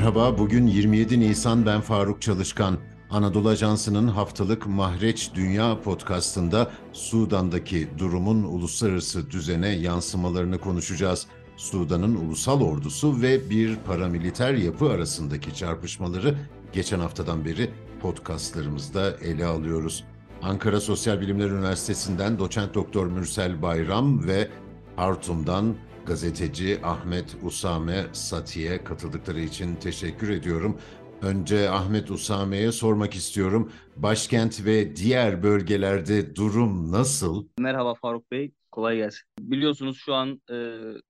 Merhaba, bugün 27 Nisan ben Faruk Çalışkan. Anadolu Ajansı'nın haftalık Mahreç Dünya podcastında Sudan'daki durumun uluslararası düzene yansımalarını konuşacağız. Sudan'ın ulusal ordusu ve bir paramiliter yapı arasındaki çarpışmaları geçen haftadan beri podcastlarımızda ele alıyoruz. Ankara Sosyal Bilimler Üniversitesi'nden doçent doktor Mürsel Bayram ve Hartum'dan gazeteci Ahmet Usame Sati'ye katıldıkları için teşekkür ediyorum. Önce Ahmet Usame'ye sormak istiyorum. Başkent ve diğer bölgelerde durum nasıl? Merhaba Faruk Bey, kolay gelsin. Biliyorsunuz şu an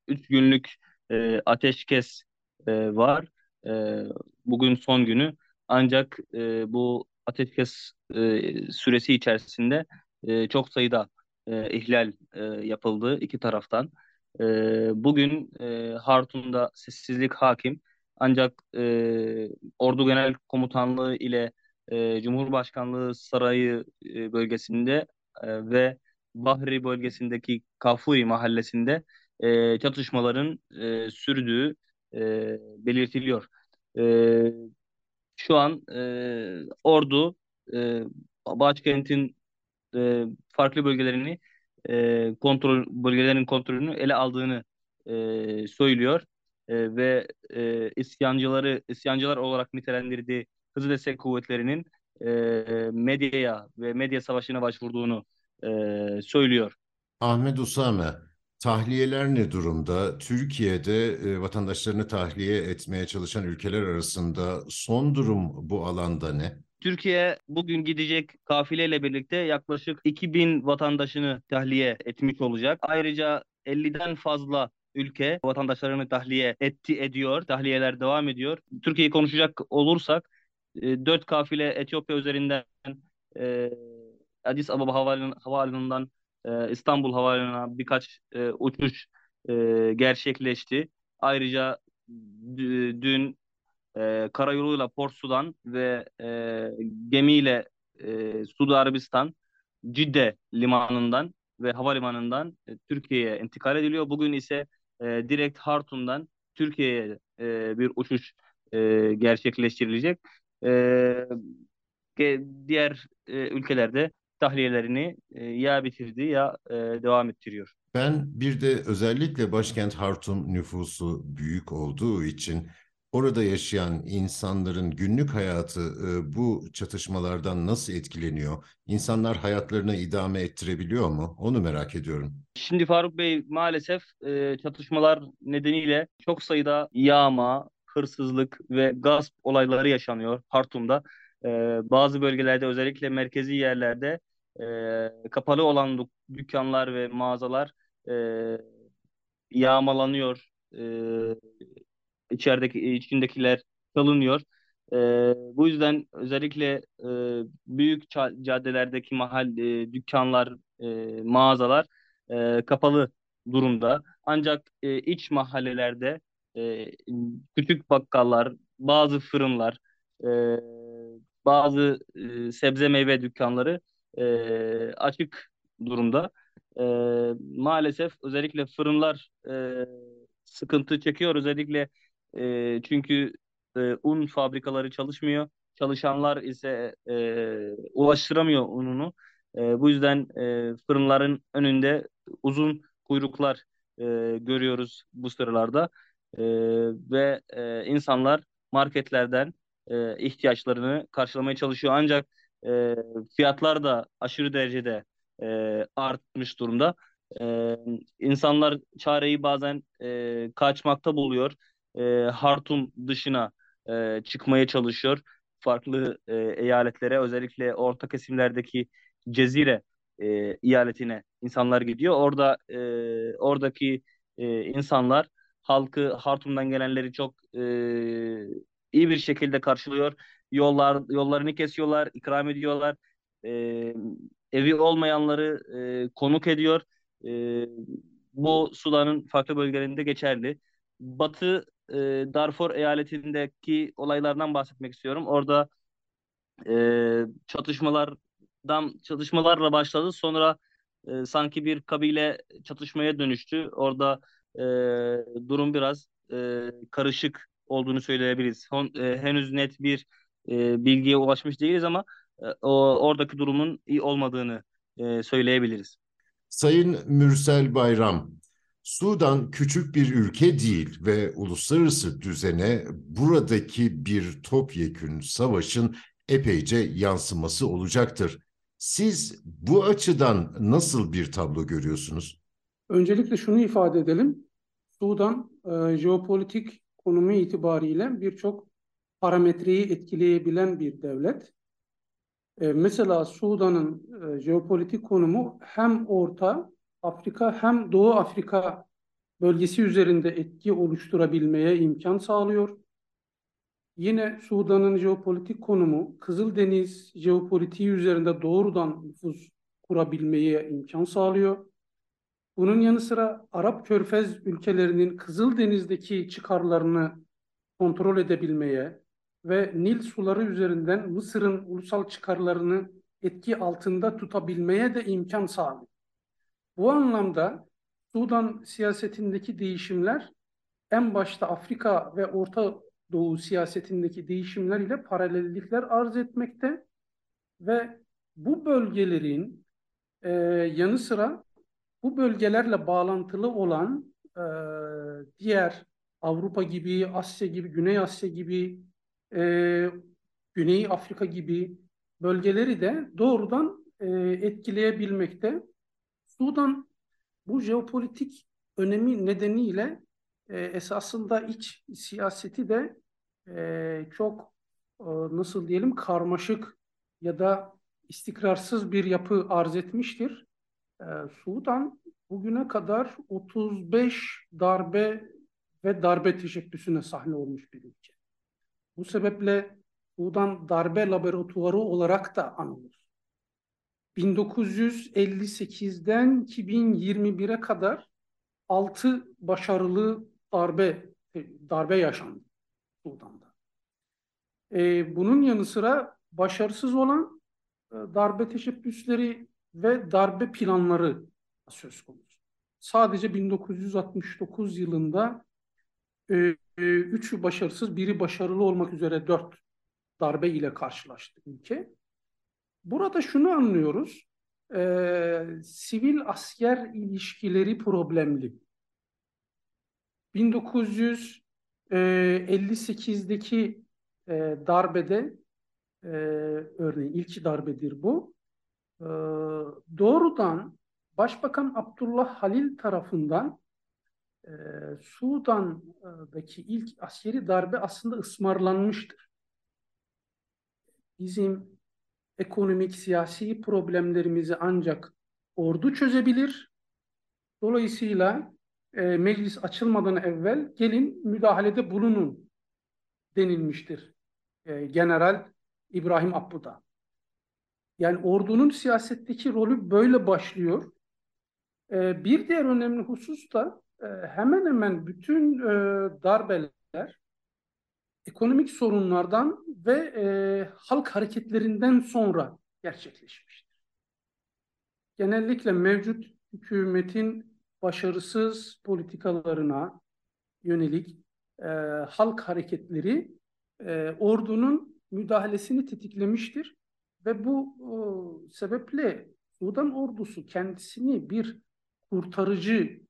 3 e, günlük e, ateşkes e, var. E, bugün son günü. Ancak e, bu ateşkes e, süresi içerisinde e, çok sayıda e, ihlal e, yapıldı iki taraftan. E, bugün e, Hartum'da sessizlik hakim. Ancak e, Ordu Genel Komutanlığı ile e, Cumhurbaşkanlığı Sarayı e, bölgesinde e, ve Bahri bölgesindeki Kafuri mahallesinde e, çatışmaların e, sürdüğü e, belirtiliyor. E, şu an e, Ordu e, başkentin e, farklı bölgelerini e, kontrol bölgelerin kontrolünü ele aldığını e, söylüyor e, ve e, isyancıları isyancılar olarak nitelendirdiği hızlı destek kuvvetlerinin e, medyaya ve medya savaşına başvurduğunu e, söylüyor. Ahmet Usame, tahliyeler ne durumda? Türkiye'de e, vatandaşlarını tahliye etmeye çalışan ülkeler arasında son durum bu alanda ne? Türkiye bugün gidecek kafileyle birlikte yaklaşık 2000 vatandaşını tahliye etmiş olacak. Ayrıca 50'den fazla ülke vatandaşlarını tahliye etti ediyor. Tahliyeler devam ediyor. Türkiye'yi konuşacak olursak 4 e, kafile Etiyopya üzerinden e, Addis Ababa havaalanından e, İstanbul havaalanına birkaç e, uçuş gerçekleşti. Ayrıca dün e, karayoluyla Port Sudan ve e, gemiyle e, Suudi Arabistan Cidde limanından ve havalimanından e, Türkiye'ye intikal ediliyor. Bugün ise e, direkt Hartum'dan Türkiye'ye e, bir uçuş e, gerçekleştirilecek. E, diğer e, ülkelerde tahliyelerini e, ya bitirdi ya e, devam ettiriyor. Ben bir de özellikle başkent Hartum nüfusu büyük olduğu için orada yaşayan insanların günlük hayatı e, bu çatışmalardan nasıl etkileniyor? İnsanlar hayatlarını idame ettirebiliyor mu? Onu merak ediyorum. Şimdi Faruk Bey maalesef e, çatışmalar nedeniyle çok sayıda yağma, hırsızlık ve gasp olayları yaşanıyor Hartum'da. E, bazı bölgelerde özellikle merkezi yerlerde e, kapalı olan dükkanlar ve mağazalar e, yağmalanıyor. E, içerideki içindekiler çalınıyor. E, bu yüzden özellikle e, büyük caddelerdeki mahal e, dükkanlar, e, mağazalar e, kapalı durumda. Ancak e, iç mahallelerde e, küçük bakkallar, bazı fırınlar, e, bazı e, sebze meyve dükkanları e, açık durumda. E, maalesef özellikle fırınlar e, sıkıntı çekiyor. Özellikle e, çünkü e, un fabrikaları çalışmıyor. Çalışanlar ise e, ulaştıramıyor ununu. E, bu yüzden e, fırınların önünde uzun kuyruklar e, görüyoruz bu sıralarda. E, ve e, insanlar marketlerden e, ihtiyaçlarını karşılamaya çalışıyor. Ancak e, fiyatlar da aşırı derecede e, artmış durumda. E, insanlar çareyi bazen e, kaçmakta buluyor. E, Hartum dışına e, çıkmaya çalışıyor. Farklı e, eyaletlere özellikle orta kesimlerdeki Cezire e, eyaletine insanlar gidiyor. Orada e, oradaki e, insanlar halkı Hartum'dan gelenleri çok e, iyi bir şekilde karşılıyor yollar yollarını kesiyorlar, ikram ediyorlar. E, evi olmayanları e, konuk ediyor. E, bu Sudan'ın farklı bölgelerinde geçerli. Batı e, Darfur eyaletindeki olaylardan bahsetmek istiyorum. Orada e, çatışmalardan çatışmalarla başladı. Sonra e, sanki bir kabile çatışmaya dönüştü. Orada e, durum biraz e, karışık olduğunu söyleyebiliriz. Hon, e, henüz net bir e, bilgiye ulaşmış değiliz ama e, o, oradaki durumun iyi olmadığını e, söyleyebiliriz. Sayın Mürsel Bayram, Sudan küçük bir ülke değil ve uluslararası düzene buradaki bir topyekün savaşın epeyce yansıması olacaktır. Siz bu açıdan nasıl bir tablo görüyorsunuz? Öncelikle şunu ifade edelim. Sudan e, jeopolitik konumu itibariyle birçok parametreyi etkileyebilen bir devlet. E, mesela Sudan'ın e, jeopolitik konumu hem Orta Afrika hem Doğu Afrika bölgesi üzerinde etki oluşturabilmeye imkan sağlıyor. Yine Sudan'ın jeopolitik konumu Kızıldeniz jeopolitiği üzerinde doğrudan nüfuz kurabilmeye imkan sağlıyor. Bunun yanı sıra Arap Körfez ülkelerinin Kızıldeniz'deki çıkarlarını kontrol edebilmeye ve Nil suları üzerinden Mısır'ın ulusal çıkarlarını etki altında tutabilmeye de imkan sağlıyor. Bu anlamda Sudan siyasetindeki değişimler en başta Afrika ve Orta Doğu siyasetindeki değişimler ile paralellikler arz etmekte ve bu bölgelerin e, yanı sıra bu bölgelerle bağlantılı olan e, diğer Avrupa gibi, Asya gibi, Güney Asya gibi, e, Güney Afrika gibi bölgeleri de doğrudan e, etkileyebilmekte. Sudan bu jeopolitik önemi nedeniyle e, esasında iç siyaseti de e, çok e, nasıl diyelim karmaşık ya da istikrarsız bir yapı arz etmiştir. E, Sudan bugüne kadar 35 darbe ve darbe teşebbüsüne sahne olmuş bir ülke. Bu sebeple Sudan darbe laboratuvarı olarak da anılır. 1958'den 2021'e kadar 6 başarılı darbe darbe yaşandı Sudan'da. Ee, bunun yanı sıra başarısız olan e, darbe teşebbüsleri ve darbe planları söz konusu. Sadece 1969 yılında e, e, üçü başarısız, biri başarılı olmak üzere dört darbe ile karşılaştı ülke. Burada şunu anlıyoruz, e, sivil asker ilişkileri problemli. 1958'deki e, darbede, e, örneğin ilk darbedir bu, e, doğrudan Başbakan Abdullah Halil tarafından e, Sudan'daki ilk askeri darbe aslında ısmarlanmıştır. Bizim ekonomik, siyasi problemlerimizi ancak ordu çözebilir. Dolayısıyla e, meclis açılmadan evvel gelin müdahalede bulunun denilmiştir. E, General İbrahim Abbu'da. Yani ordunun siyasetteki rolü böyle başlıyor. E, bir diğer önemli husus da e, hemen hemen bütün e, darbeler ekonomik sorunlardan ve e, halk hareketlerinden sonra gerçekleşmiştir. Genellikle mevcut hükümetin başarısız politikalarına yönelik e, halk hareketleri e, ordunun müdahalesini tetiklemiştir ve bu e, sebeple Sudan ordusu kendisini bir kurtarıcı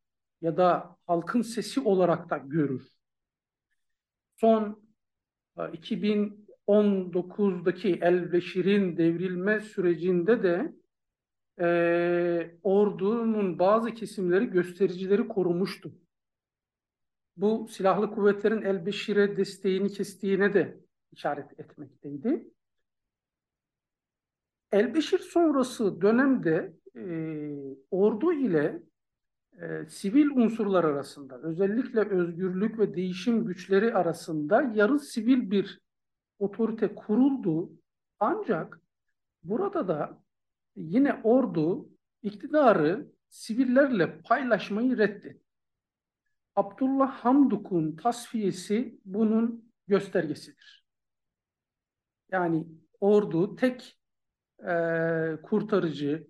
ya da halkın sesi olarak da görür. Son 2019'daki e, El Beşir'in devrilme sürecinde de e, ordunun bazı kesimleri göstericileri korumuştu. Bu silahlı kuvvetlerin El Beşir'e desteğini kestiğine de işaret etmekteydi. El Beşir sonrası dönemde e, ordu ile e, sivil unsurlar arasında özellikle özgürlük ve değişim güçleri arasında yarı sivil bir otorite kuruldu. Ancak burada da yine ordu iktidarı sivillerle paylaşmayı reddetti. Abdullah Hamduk'un tasfiyesi bunun göstergesidir. Yani ordu tek e, kurtarıcı,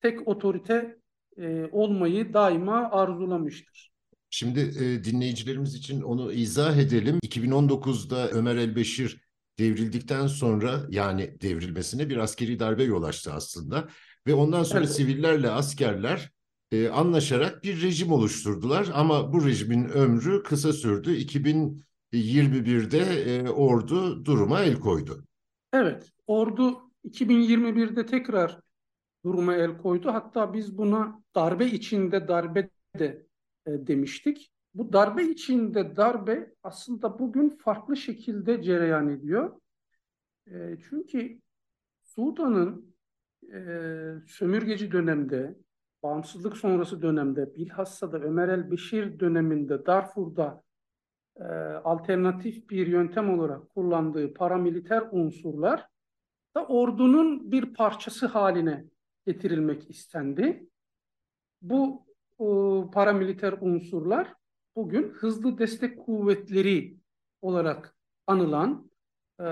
tek otorite e, olmayı daima arzulamıştır. Şimdi e, dinleyicilerimiz için onu izah edelim. 2019'da Ömer el-Beşir devrildikten sonra yani devrilmesine bir askeri darbe yol açtı aslında. Ve ondan sonra Evet. sivillerle askerler e, anlaşarak bir rejim oluşturdular. Ama bu rejimin ömrü kısa sürdü. 2021'de e, ordu duruma el koydu. Evet, ordu 2021'de tekrar duruma el koydu. Hatta biz buna darbe içinde darbe de e, demiştik. Bu darbe içinde darbe aslında bugün farklı şekilde cereyan ediyor. E, çünkü Sudan'ın e, sömürgeci dönemde, bağımsızlık sonrası dönemde, bilhassa da Ömer el-Beşir döneminde Darfur'da e, alternatif bir yöntem olarak kullandığı paramiliter unsurlar da ordunun bir parçası haline getirilmek istendi. Bu e, paramiliter unsurlar bugün hızlı destek kuvvetleri olarak anılan e,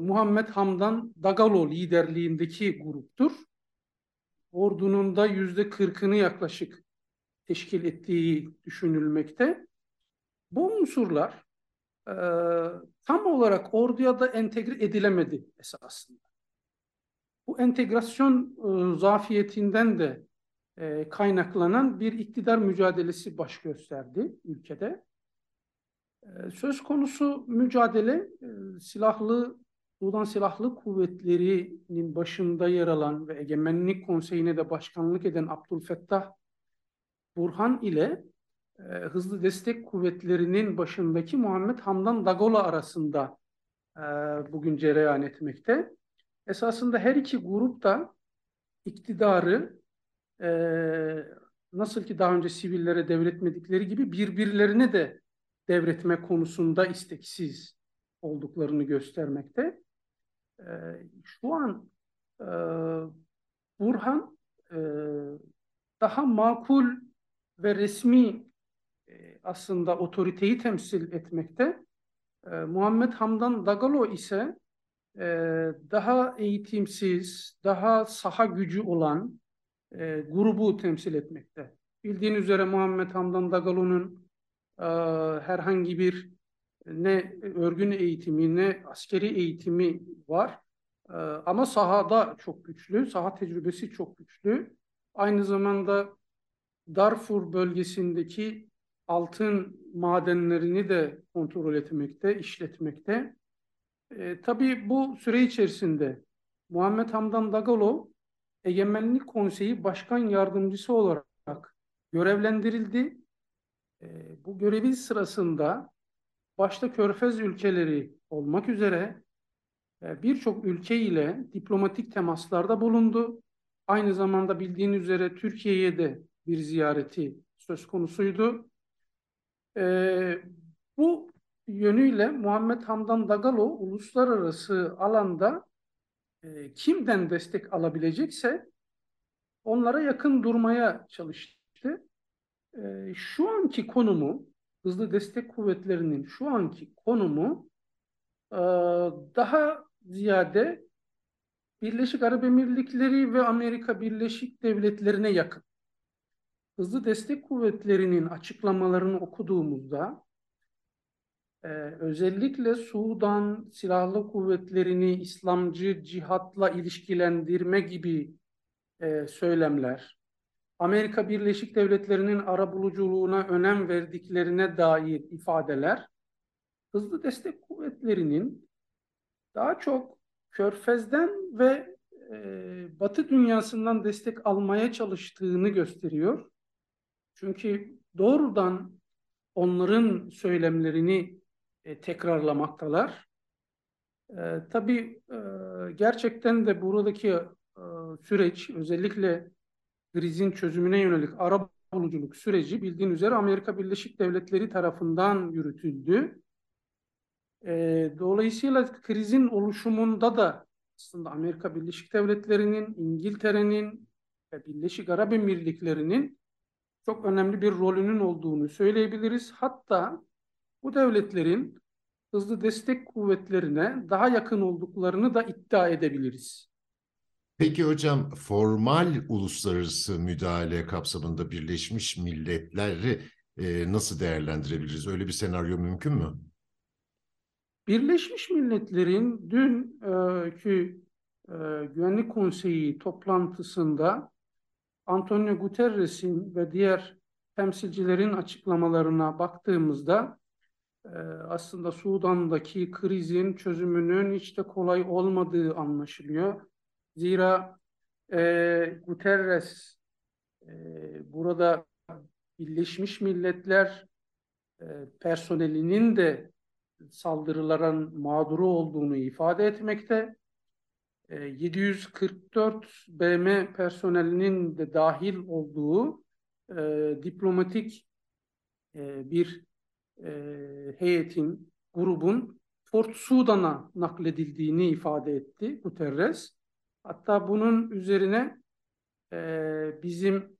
Muhammed Hamdan Dagalo liderliğindeki gruptur. Ordunun da yüzde kırkını yaklaşık teşkil ettiği düşünülmekte. Bu unsurlar e, tam olarak orduya da entegre edilemedi esasında. Entegrasyon e, zafiyetinden de e, kaynaklanan bir iktidar mücadelesi baş gösterdi ülkede. E, söz konusu mücadele e, silahlı Sudan Silahlı Kuvvetleri'nin başında yer alan ve Egemenlik Konseyi'ne de başkanlık eden Abdülfettah Burhan ile e, Hızlı Destek Kuvvetleri'nin başındaki Muhammed Hamdan Dagalo arasında e, bugün cereyan etmekte. Esasında her iki grup da iktidarı e, nasıl ki daha önce sivillere devretmedikleri gibi birbirlerine de devretme konusunda isteksiz olduklarını göstermekte. E, şu an e, Burhan e, daha makul ve resmi e, aslında otoriteyi temsil etmekte. E, Muhammed Hamdan Dagalo ise e, daha eğitimsiz, daha saha gücü olan e, grubu temsil etmekte. Bildiğin üzere Muhammed Hamdan Dagalo'nun e, herhangi bir ne örgün eğitimi ne askeri eğitimi var. E, ama sahada çok güçlü, saha tecrübesi çok güçlü. Aynı zamanda Darfur bölgesindeki altın madenlerini de kontrol etmekte, işletmekte. E, tabii bu süre içerisinde Muhammed Hamdan Dagalo Egemenlik Konseyi Başkan Yardımcısı olarak görevlendirildi. E, bu görevi sırasında başta Körfez ülkeleri olmak üzere e, birçok ülke ile diplomatik temaslarda bulundu. Aynı zamanda bildiğin üzere Türkiye'ye de bir ziyareti söz konusuydu. E, bu yönüyle Muhammed Hamdan Dagalo uluslararası alanda e, kimden destek alabilecekse onlara yakın durmaya çalıştı. E, şu anki konumu, hızlı destek kuvvetlerinin şu anki konumu e, daha ziyade Birleşik Arap Emirlikleri ve Amerika Birleşik Devletleri'ne yakın. Hızlı destek kuvvetlerinin açıklamalarını okuduğumuzda ee, özellikle Sudan Silahlı Kuvvetleri'ni İslamcı cihatla ilişkilendirme gibi e, söylemler, Amerika Birleşik Devletleri'nin arabuluculuğuna önem verdiklerine dair ifadeler, hızlı destek kuvvetlerinin daha çok Körfez'den ve e, Batı dünyasından destek almaya çalıştığını gösteriyor. Çünkü doğrudan onların söylemlerini e, tekrarlamaktalar. E, tabii e, gerçekten de buradaki e, süreç özellikle krizin çözümüne yönelik ara buluculuk süreci bildiğin üzere Amerika Birleşik Devletleri tarafından yürütüldü. E, dolayısıyla krizin oluşumunda da aslında Amerika Birleşik Devletleri'nin, İngiltere'nin ve Birleşik Arap Emirlikleri'nin çok önemli bir rolünün olduğunu söyleyebiliriz. Hatta bu devletlerin hızlı destek kuvvetlerine daha yakın olduklarını da iddia edebiliriz. Peki hocam formal uluslararası müdahale kapsamında Birleşmiş Milletleri e, nasıl değerlendirebiliriz? Öyle bir senaryo mümkün mü? Birleşmiş Milletler'in dünkü e, Güvenlik Konseyi toplantısında Antonio Guterres'in ve diğer temsilcilerin açıklamalarına baktığımızda e, aslında Sudan'daki krizin çözümünün hiç de kolay olmadığı anlaşılıyor. Zira e, Guterres e, burada Birleşmiş Milletler e, personelinin de saldırıların mağduru olduğunu ifade etmekte. 744 e, BM personelinin de dahil olduğu e, diplomatik e, bir e, heyetin, grubun Port Sudan'a nakledildiğini ifade etti Guterres. Hatta bunun üzerine e, bizim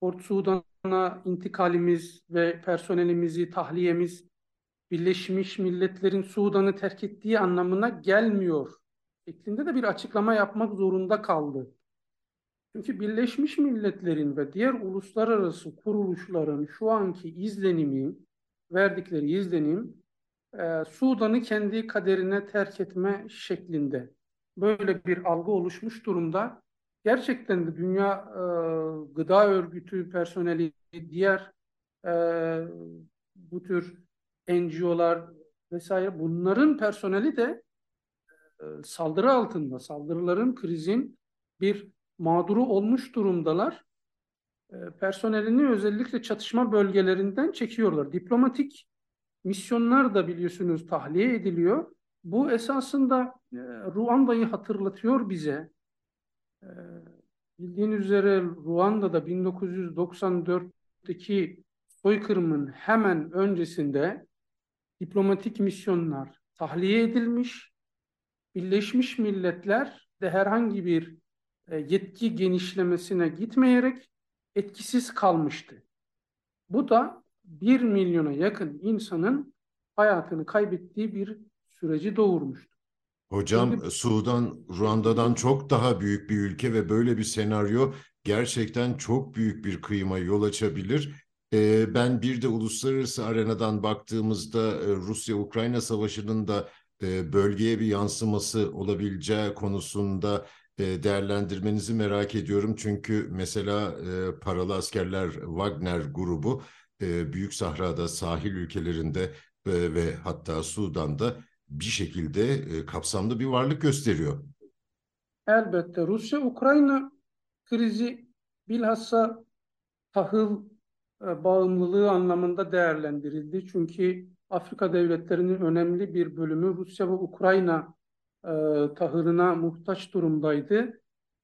Port Sudan'a intikalimiz ve personelimizi, tahliyemiz Birleşmiş Milletler'in Sudan'ı terk ettiği anlamına gelmiyor şeklinde de bir açıklama yapmak zorunda kaldı. Çünkü Birleşmiş Milletler'in ve diğer uluslararası kuruluşların şu anki izlenimi, verdikleri izlenim, e, Sudan'ı kendi kaderine terk etme şeklinde. Böyle bir algı oluşmuş durumda. Gerçekten de Dünya e, Gıda Örgütü personeli, diğer e, bu tür NGO'lar vesaire bunların personeli de e, saldırı altında, saldırıların, krizin bir mağduru olmuş durumdalar. E, personelini özellikle çatışma bölgelerinden çekiyorlar. Diplomatik misyonlar da biliyorsunuz tahliye ediliyor. Bu esasında e, Ruanda'yı hatırlatıyor bize. E, bildiğiniz üzere Ruanda'da 1994'teki soykırımın hemen öncesinde diplomatik misyonlar tahliye edilmiş. Birleşmiş Milletler de herhangi bir yetki genişlemesine gitmeyerek etkisiz kalmıştı. Bu da bir milyona yakın insanın hayatını kaybettiği bir süreci doğurmuştu. Hocam Şimdi, Sudan Ruanda'dan çok daha büyük bir ülke ve böyle bir senaryo gerçekten çok büyük bir kıyıma yol açabilir. Ee, ben bir de uluslararası arenadan baktığımızda e, Rusya-Ukrayna savaşının da e, bölgeye bir yansıması olabileceği konusunda değerlendirmenizi merak ediyorum. Çünkü mesela paralı askerler Wagner grubu Büyük Sahra'da, sahil ülkelerinde ve hatta Sudan'da bir şekilde kapsamlı bir varlık gösteriyor. Elbette Rusya-Ukrayna krizi bilhassa tahıl e, bağımlılığı anlamında değerlendirildi. Çünkü Afrika devletlerinin önemli bir bölümü Rusya ve Ukrayna e, tahılına muhtaç durumdaydı.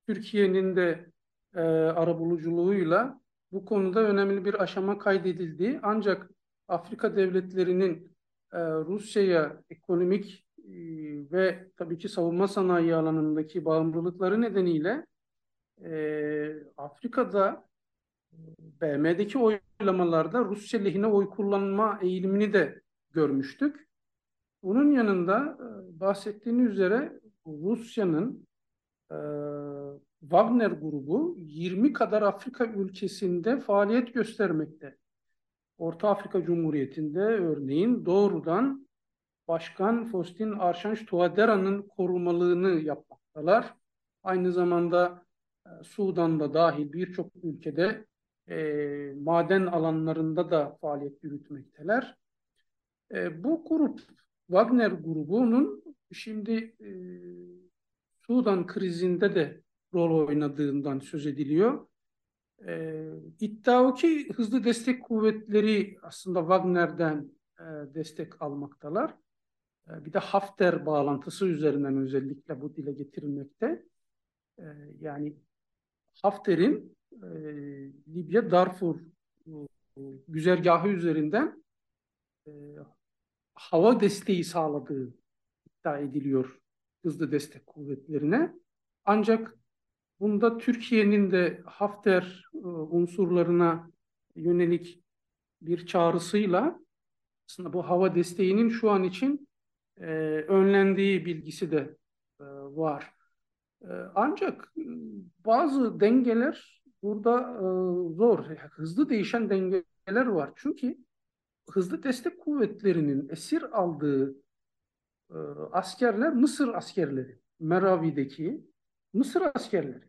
Türkiye'nin de e, arabuluculuğuyla bu konuda önemli bir aşama kaydedildi. Ancak Afrika devletlerinin e, Rusya'ya ekonomik e, ve tabii ki savunma sanayi alanındaki bağımlılıkları nedeniyle e, Afrika'da BM'deki oylamalarda Rusya lehine oy kullanma eğilimini de görmüştük. Bunun yanında e, bahsettiğiniz üzere Rusya'nın e, Wagner grubu 20 kadar Afrika ülkesinde faaliyet göstermekte. Orta Afrika Cumhuriyeti'nde örneğin doğrudan Başkan Faustin Archange Touadera'nın korumalığını yapmaktalar. Aynı zamanda e, Sudan'da dahil birçok ülkede e, maden alanlarında da faaliyet yürütmekteler. E, bu grup, Wagner grubunun şimdi e, Sudan krizinde de rol oynadığından söz ediliyor. E, iddia o ki hızlı destek kuvvetleri aslında Wagner'den e, destek almaktalar. E, bir de Hafter bağlantısı üzerinden özellikle bu dile getirilmekte. E, yani Hafter'in e, Libya Darfur e, güzergahı üzerinden e, hava desteği sağladığı iddia ediliyor hızlı destek kuvvetlerine. Ancak bunda Türkiye'nin de Hafter e, unsurlarına yönelik bir çağrısıyla aslında bu hava desteğinin şu an için e, önlendiği bilgisi de e, var. E, ancak bazı dengeler burada e, zor. Hızlı değişen dengeler var. Çünkü hızlı destek kuvvetlerinin esir aldığı e, askerler Mısır askerleri. Meravi'deki Mısır askerleri.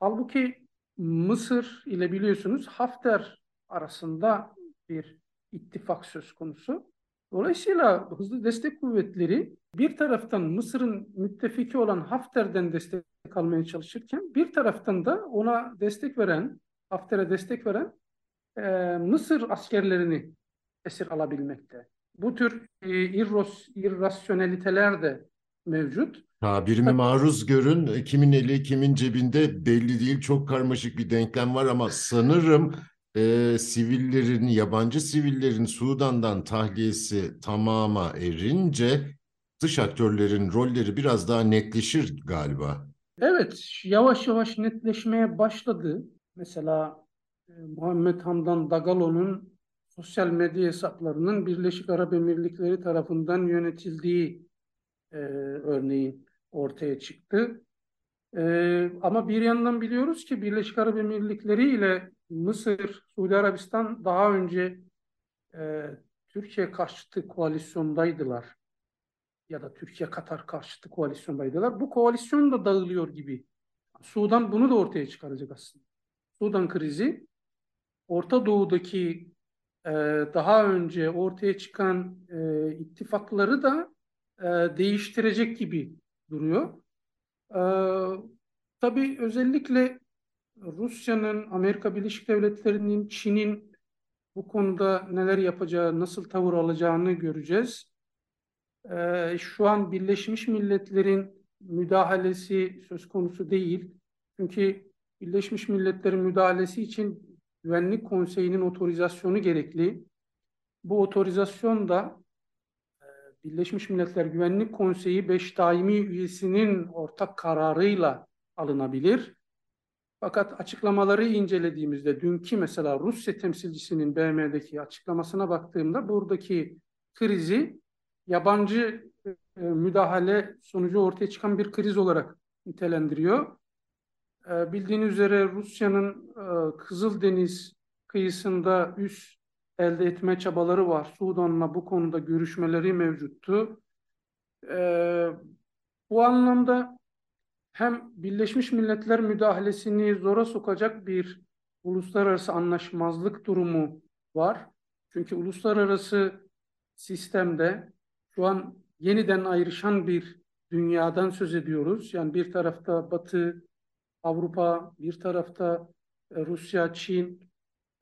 Halbuki Mısır ile biliyorsunuz Hafter arasında bir ittifak söz konusu. Dolayısıyla hızlı destek kuvvetleri bir taraftan Mısır'ın müttefiki olan Hafter'den destek almaya çalışırken bir taraftan da ona destek veren, Hafter'e destek veren e, Mısır askerlerini esir alabilmekte. Bu tür e, irros, irrasyoneliteler de mevcut. Tabirime maruz görün. Kimin eli kimin cebinde belli değil. Çok karmaşık bir denklem var ama sanırım e, sivillerin, yabancı sivillerin Sudan'dan tahliyesi tamama erince dış aktörlerin rolleri biraz daha netleşir galiba. Evet, yavaş yavaş netleşmeye başladı. Mesela e, Muhammed Hamdan Dagalo'nun sosyal medya hesaplarının Birleşik Arap Emirlikleri tarafından yönetildiği e, örneğin ortaya çıktı. E, ama bir yandan biliyoruz ki Birleşik Arap Emirlikleri ile Mısır, Suudi Arabistan daha önce e, Türkiye karşıtı koalisyondaydılar. Ya da Türkiye Katar karşıtı koalisyondaydılar. Bu koalisyon da dağılıyor gibi. Sudan bunu da ortaya çıkaracak aslında. Sudan krizi Orta Doğu'daki e, daha önce ortaya çıkan e, ittifakları da e, değiştirecek gibi duruyor. E, tabii özellikle Rusya'nın, Amerika Birleşik Devletleri'nin, Çin'in bu konuda neler yapacağı, nasıl tavır alacağını göreceğiz. E, şu an Birleşmiş Milletler'in müdahalesi söz konusu değil. Çünkü Birleşmiş Milletler'in müdahalesi için Güvenlik Konseyi'nin otorizasyonu gerekli. Bu otorizasyon da e, Birleşmiş Milletler Güvenlik Konseyi 5 daimi üyesinin ortak kararıyla alınabilir. Fakat açıklamaları incelediğimizde dünkü mesela Rusya temsilcisinin BM'deki açıklamasına baktığımda buradaki krizi yabancı e, müdahale sonucu ortaya çıkan bir kriz olarak nitelendiriyor. E, bildiğiniz üzere Rusya'nın e, Kızıldeniz kıyısında üs elde etme çabaları var. Sudan'la bu konuda görüşmeleri mevcuttu. E, bu anlamda hem Birleşmiş Milletler müdahalesini zora sokacak bir uluslararası anlaşmazlık durumu var. Çünkü uluslararası sistemde şu an yeniden ayrışan bir dünyadan söz ediyoruz. Yani bir tarafta Batı, Avrupa, bir tarafta e, Rusya, Çin.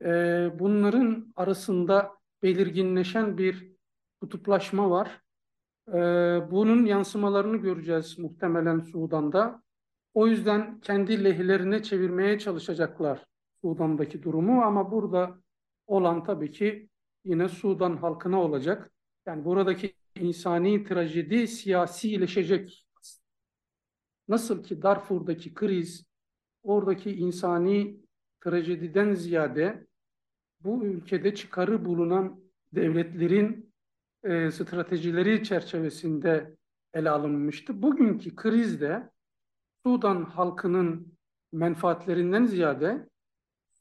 E, bunların arasında belirginleşen bir kutuplaşma var. E, bunun yansımalarını göreceğiz muhtemelen Sudan'da. O yüzden kendi lehlerine çevirmeye çalışacaklar Sudan'daki durumu ama burada olan tabii ki yine Sudan halkına olacak. Yani buradaki insani trajedi siyasileşecek. Nasıl ki Darfur'daki kriz oradaki insani trajediden ziyade bu ülkede çıkarı bulunan devletlerin e, stratejileri çerçevesinde ele alınmıştı. Bugünkü krizde Sudan halkının menfaatlerinden ziyade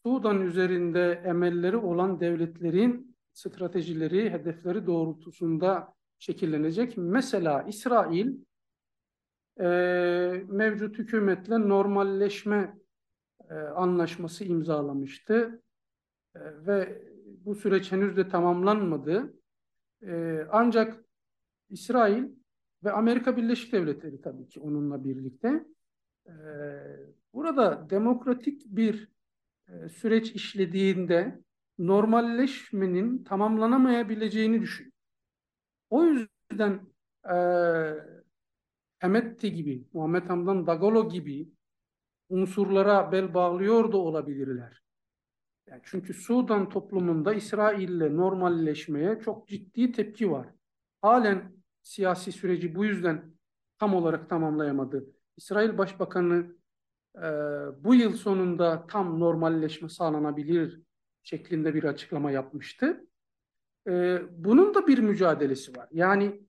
Sudan üzerinde emelleri olan devletlerin stratejileri, hedefleri doğrultusunda şekillenecek. Mesela İsrail e, mevcut hükümetle normalleşme e, anlaşması imzalamıştı e, ve bu süreç henüz de tamamlanmadı. E, ancak İsrail ve Amerika Birleşik Devletleri tabii ki onunla birlikte e, burada demokratik bir e, süreç işlediğinde normalleşmenin tamamlanamayabileceğini düşün. O yüzden e, Emetti gibi, Muhammed Hamdan Dagalo gibi unsurlara bel bağlıyor da olabilirler. Yani çünkü Sudan toplumunda İsrail'le normalleşmeye çok ciddi tepki var. Halen siyasi süreci bu yüzden tam olarak tamamlayamadı. İsrail Başbakanı e, bu yıl sonunda tam normalleşme sağlanabilir şeklinde bir açıklama yapmıştı. E, bunun da bir mücadelesi var. Yani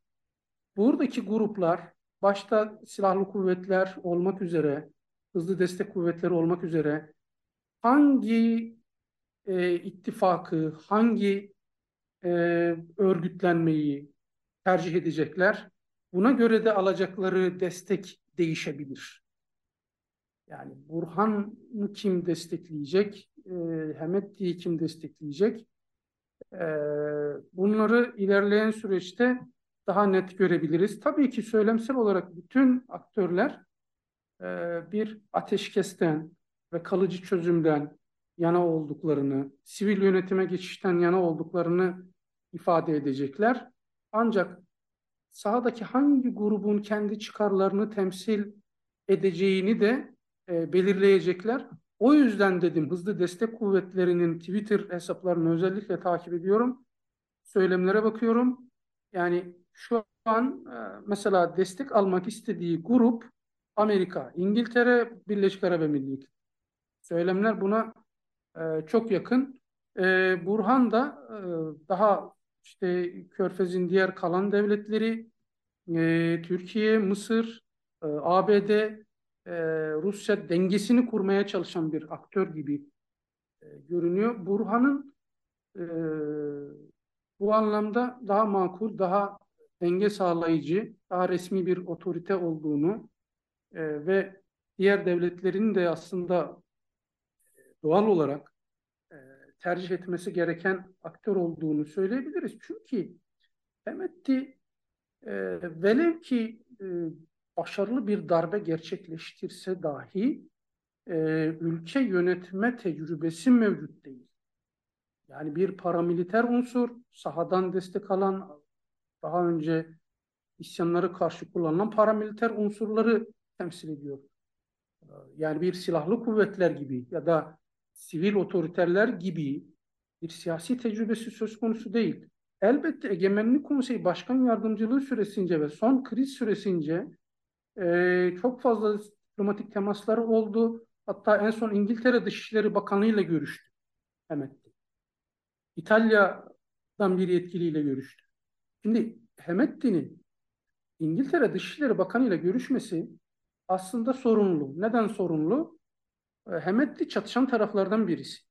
buradaki gruplar başta silahlı kuvvetler olmak üzere, hızlı destek kuvvetleri olmak üzere hangi e, ittifakı, hangi e, örgütlenmeyi tercih edecekler? Buna göre de alacakları destek değişebilir. Yani Burhan'ı kim destekleyecek? E, Hemedti'yi kim destekleyecek? E, bunları ilerleyen süreçte daha net görebiliriz. Tabii ki söylemsel olarak bütün aktörler e, bir ateşkesten ve kalıcı çözümden yana olduklarını, sivil yönetime geçişten yana olduklarını ifade edecekler. Ancak sahadaki hangi grubun kendi çıkarlarını temsil edeceğini de e, belirleyecekler. O yüzden dedim hızlı destek kuvvetlerinin Twitter hesaplarını özellikle takip ediyorum. Söylemlere bakıyorum. Yani şu an e, mesela destek almak istediği grup Amerika, İngiltere, Birleşik Arap Emirlikleri. Söylemler buna e, çok yakın. E, Burhan da daha işte Körfez'in diğer kalan devletleri, Türkiye, Mısır, ABD, Rusya dengesini kurmaya çalışan bir aktör gibi görünüyor. Burhan'ın bu anlamda daha makul, daha denge sağlayıcı, daha resmi bir otorite olduğunu e, ve diğer devletlerin de aslında doğal olarak e, tercih etmesi gereken aktör olduğunu söyleyebiliriz. Çünkü Hemeti e, velev ki e, başarılı bir darbe gerçekleştirse dahi e, ülke yönetme tecrübesi mevcut değil. Yani bir paramiliter unsur, sahadan destek alan, daha önce isyanları karşı kullanılan paramiliter unsurları temsil ediyor. Yani bir silahlı kuvvetler gibi ya da sivil otoriterler gibi bir siyasi tecrübesi söz konusu değil. Elbette Egemenlik Konseyi Başkan Yardımcılığı süresince ve son kriz süresince e, çok fazla diplomatik temasları oldu. Hatta en son İngiltere Dışişleri Bakanı ile görüştü. Hemetti. İtalya'dan bir yetkiliyle görüştü. Şimdi Hemetti'nin İngiltere Dışişleri Bakanı ile görüşmesi aslında sorunlu. Neden sorunlu? E, Hemetti çatışan taraflardan birisi.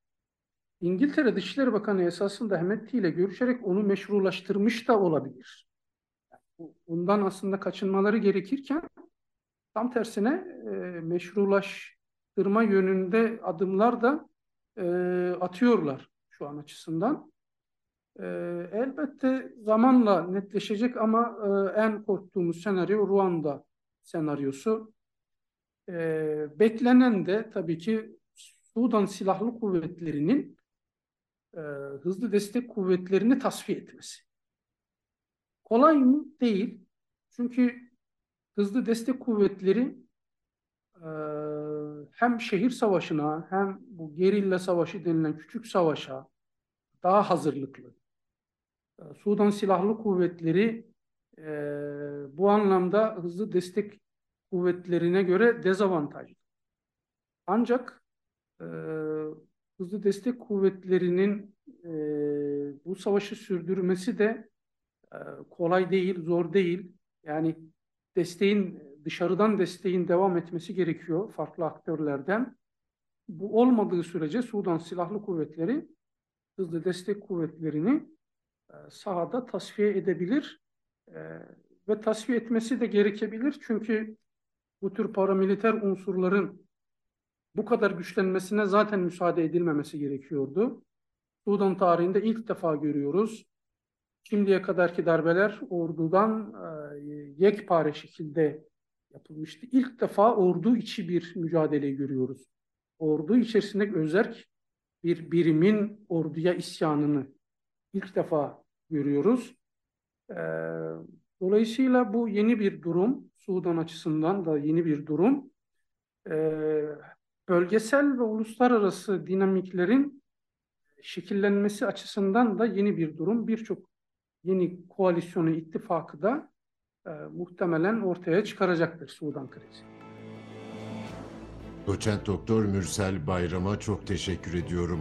İngiltere Dışişleri Bakanı esasında Hemetti ile görüşerek onu meşrulaştırmış da olabilir. Bundan aslında kaçınmaları gerekirken tam tersine e, meşrulaştırma yönünde adımlar da e, atıyorlar şu an açısından. E, elbette zamanla netleşecek ama e, en korktuğumuz senaryo Ruanda senaryosu. E, beklenen de tabii ki Sudan Silahlı Kuvvetleri'nin e, hızlı destek kuvvetlerini tasfiye etmesi. Kolay mı? Değil. Çünkü hızlı destek kuvvetleri e, hem şehir savaşına hem bu gerilla savaşı denilen küçük savaşa daha hazırlıklı. E, Sudan Silahlı Kuvvetleri e, bu anlamda hızlı destek kuvvetlerine göre dezavantajlı. Ancak e, hızlı destek kuvvetlerinin e, bu savaşı sürdürmesi de e, kolay değil, zor değil. Yani desteğin dışarıdan desteğin devam etmesi gerekiyor farklı aktörlerden. Bu olmadığı sürece Sudan Silahlı Kuvvetleri hızlı destek kuvvetlerini sahada tasfiye edebilir e, ve tasfiye etmesi de gerekebilir. Çünkü bu tür paramiliter unsurların bu kadar güçlenmesine zaten müsaade edilmemesi gerekiyordu. Sudan tarihinde ilk defa görüyoruz. Şimdiye kadarki darbeler ordudan e, yekpare şekilde yapılmıştı. İlk defa ordu içi bir mücadele görüyoruz. Ordu içerisinde özerk bir birimin orduya isyanını ilk defa görüyoruz. E, dolayısıyla bu yeni bir durum. Sudan açısından da yeni bir durum. E, bölgesel ve uluslararası dinamiklerin şekillenmesi açısından da yeni bir durum. Birçok yeni koalisyonu, ittifakı da e, muhtemelen ortaya çıkaracaktır Sudan krizi. Doçent Doktor Mürsel Bayram'a çok teşekkür ediyorum.